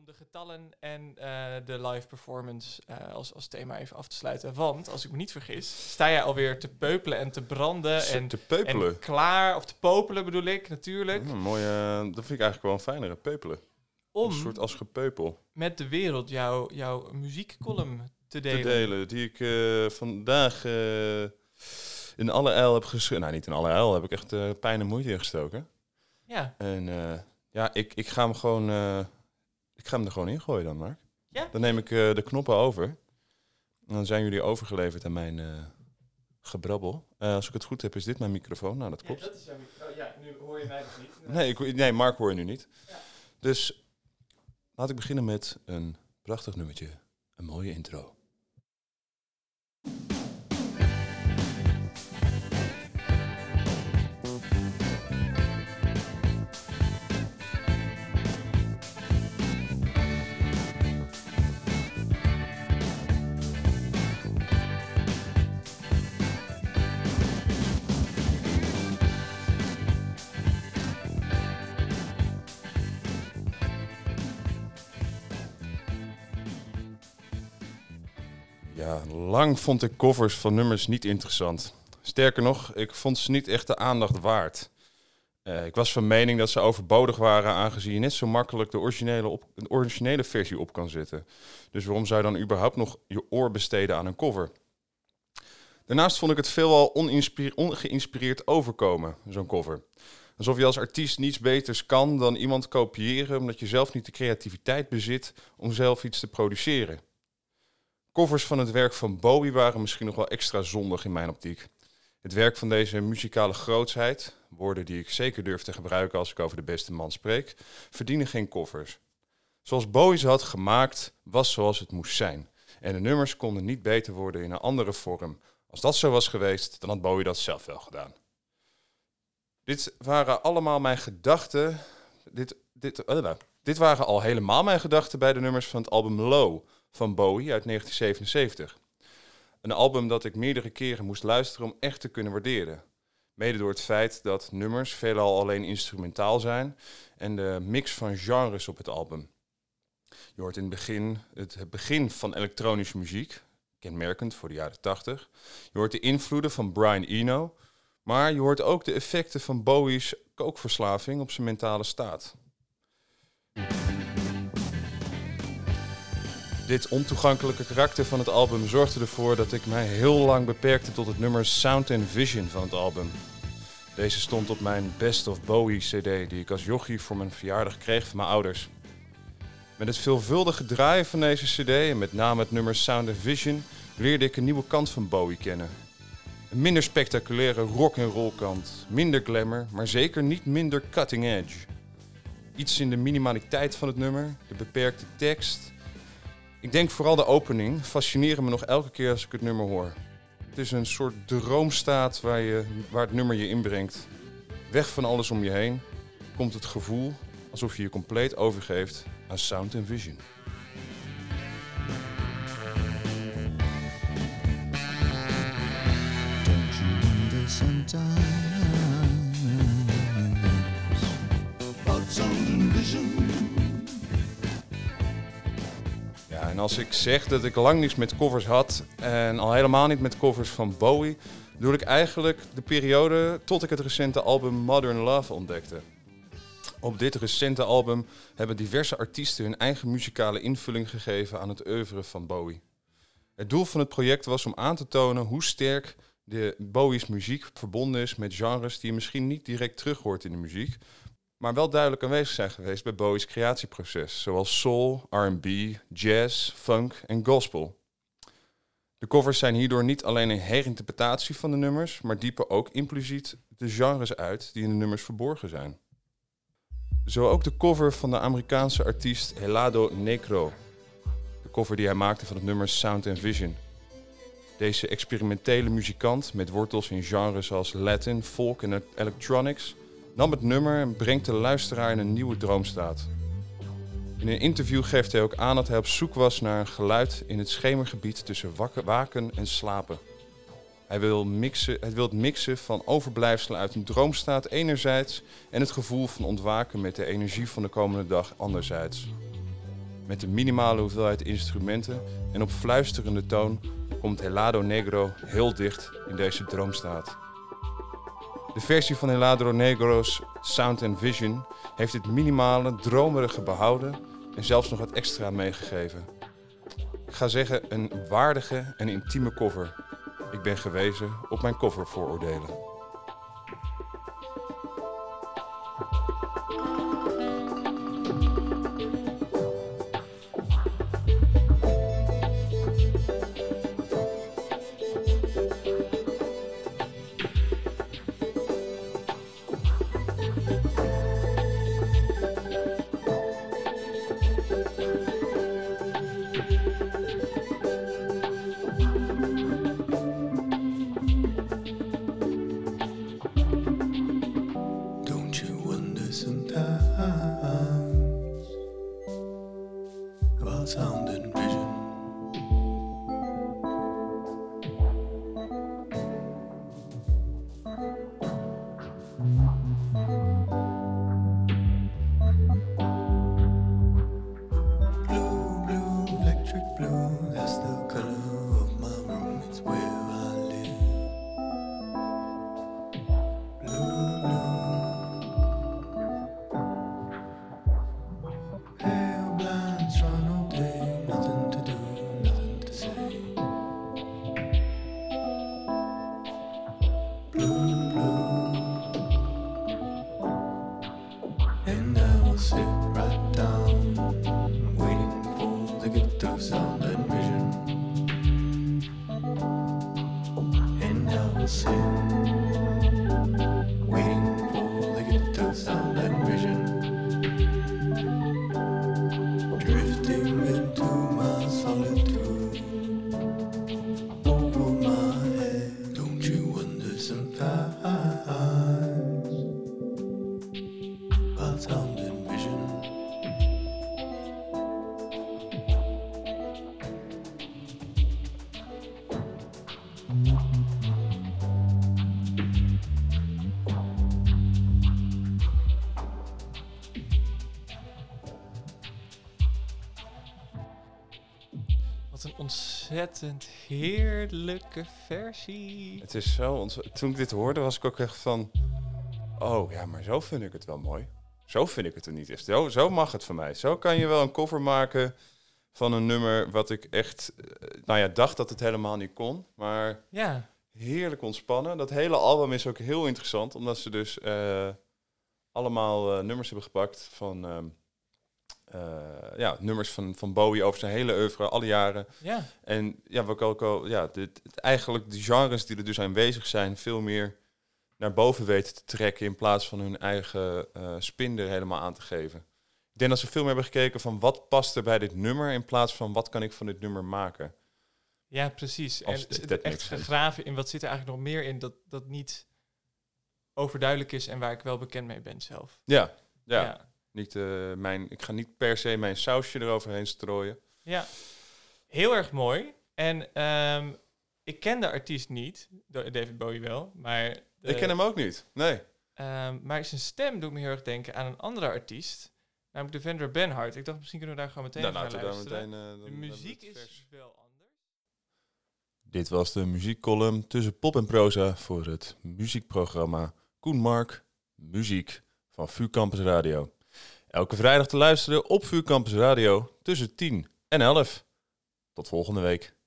om de getallen en eh, de live performance eh, als, als thema even af te sluiten. Want, als ik me niet vergis, sta jij alweer te peupelen en te branden. Zit En, te peupelen. en klaar, of te popelen bedoel ik, natuurlijk. Hm, mooi, eh, dat vind ik eigenlijk wel een fijnere peupelen. Om Een soort als gepeupel met de wereld jouw jouw muziekcolumn te delen. te delen. Die ik vandaag in alle uil heb geschreven. Nou, niet in alle uil, heb ik echt pijn en moeite ingestoken. Ja, En ja, ik, ik ga hem gewoon... ik ga hem er gewoon ingooien dan, Mark. Ja? Dan neem ik eh, de knoppen over. En dan zijn jullie overgeleverd aan mijn eh, gebrabbel. Eh, als ik het goed heb, is dit mijn microfoon. Nou, dat klopt. Ja, dat is jouw micro- oh, ja, nu hoor je mij nog niet. Nee, ik, nee, Mark hoor je nu niet. Ja. Dus laat ik beginnen met een prachtig nummertje. Een mooie intro. Lang vond ik covers van nummers niet interessant. Sterker nog, ik vond ze niet echt de aandacht waard. Eh, ik was van mening dat ze overbodig waren, aangezien je net zo makkelijk de originele, op, de originele versie op kan zetten. Dus waarom zou je dan überhaupt nog je oor besteden aan een cover? Daarnaast vond ik het veelal ongeïnspireerd overkomen, zo'n cover. Alsof je als artiest niets beters kan dan iemand kopiëren, omdat je zelf niet de creativiteit bezit om zelf iets te produceren. Covers van het werk van Bowie waren misschien nog wel extra zondig in mijn optiek. Het werk van deze muzikale grootsheid, woorden die ik zeker durf te gebruiken als ik over de beste man spreek, verdienen geen covers. Zoals Bowie ze had gemaakt, was zoals het moest zijn. En de nummers konden niet beter worden in een andere vorm. Als dat zo was geweest, dan had Bowie dat zelf wel gedaan. Dit waren allemaal mijn gedachten. Dit, dit, eh, dit waren al helemaal mijn gedachten bij de nummers van het album Low van Bowie uit 1977. Een album dat ik meerdere keren moest luisteren om echt te kunnen waarderen. Mede door het feit dat nummers veelal alleen instrumentaal zijn en de mix van genres op het album. Je hoort in het begin het, begin van elektronische muziek, kenmerkend voor de jaren 80. Je hoort de invloeden van Brian Eno, maar je hoort ook de effecten van Bowie's kookverslaving op zijn mentale staat. Dit ontoegankelijke karakter van het album zorgde ervoor dat ik mij heel lang beperkte tot het nummer Sound and Vision van het album. Deze stond op mijn Best of Bowie CD die ik als jochie voor mijn verjaardag kreeg van mijn ouders. Met het veelvuldige draaien van deze CD en met name het nummer Sound and Vision leerde ik een nieuwe kant van Bowie kennen. Een minder spectaculaire rock and roll kant, minder glamour, maar zeker niet minder cutting edge. Iets in de minimaliteit van het nummer, de beperkte tekst. Ik denk vooral de opening fascineren me nog elke keer als ik het nummer hoor. Het is een soort droomstaat waar, je, waar het nummer je inbrengt. Weg van alles om je heen komt het gevoel alsof je je compleet overgeeft aan sound and vision. Vision? Als ik zeg dat ik lang niets met covers had en al helemaal niet met covers van Bowie, bedoel ik eigenlijk de periode tot ik het recente album Modern Love ontdekte. Op dit recente album hebben diverse artiesten hun eigen muzikale invulling gegeven aan het oeuvre van Bowie. Het doel van het project was om aan te tonen hoe sterk de Bowie's muziek verbonden is met genres die je misschien niet direct terug hoort in de muziek, maar wel duidelijk aanwezig zijn geweest bij Bowie's creatieproces, zoals soul, R&B, jazz, funk en gospel. De covers zijn hierdoor niet alleen een herinterpretatie van de nummers, maar diepen ook impliciet de genres uit die in de nummers verborgen zijn. Zo ook de cover van de Amerikaanse artiest Helado Negro. De cover die hij maakte van het nummer Sound and Vision. Deze experimentele muzikant met wortels in genres als Latin, folk en electronics nam het nummer en brengt de luisteraar in een nieuwe droomstaat. In een interview geeft hij ook aan dat hij op zoek was naar een geluid in het schemergebied tussen waken en slapen. Hij wil, mixen, hij wil het mixen van overblijfselen uit een droomstaat enerzijds en het gevoel van ontwaken met de energie van de komende dag anderzijds. Met een minimale hoeveelheid instrumenten en op fluisterende toon komt Helado Negro heel dicht in deze droomstaat. De versie van Helado Negro's Sound and Vision heeft het minimale, dromerige behouden en zelfs nog wat extra meegegeven. Ik ga zeggen een waardige en intieme cover. Ik ben gewezen op mijn covervooroordelen. Sound And ontzettend heerlijke versie. Het is zo ontz- Toen ik dit hoorde, was ik ook echt van. Oh ja, maar zo vind ik het wel mooi. Zo vind ik het er niet. Zo, zo mag het van mij. Zo kan je wel een cover maken van een nummer wat ik echt. eh, Nou ja, dacht dat het helemaal niet kon. Maar Ja, heerlijk ontspannen. Dat hele album is ook heel interessant, omdat ze dus eh, allemaal eh, nummers hebben gepakt van. ehm, eh, ja, nummers van, van Bowie over zijn hele oeuvre, alle jaren. ja, En ja, wat ik ook al, ja, dit, eigenlijk de genres die er dus aanwezig zijn, veel meer naar boven weten te trekken in plaats van hun eigen eh spin er helemaal aan te geven. Ik denk dat ze veel meer hebben gekeken van wat past er bij dit nummer in plaats van wat kan ik van dit nummer maken. ja, precies. Als En het echt gegraven in wat zit er eigenlijk nog meer in dat, dat niet overduidelijk is en waar ik wel bekend mee ben zelf. Ja, ja. ja. Niet, eh, mijn, ik ga niet per se mijn sausje eroverheen strooien. Ja, heel erg mooi. En ehm, ik ken de artiest niet, David Bowie wel, maar... de- ik ken hem ook niet. Nee. ehm, maar zijn stem doet me heel erg denken aan een andere artiest, namelijk Devendra Benhart. Ik dacht, misschien kunnen we daar gewoon meteen Dan naar luisteren. meteen. eh, dan de muziek is vers. wel anders. Dit was de muziekcolumn tussen pop en proza voor het muziekprogramma Koen Mark Muziek van VU Campus Radio. Elke vrijdag te luisteren op VU Campus Radio tussen 10 en 11. Tot volgende week.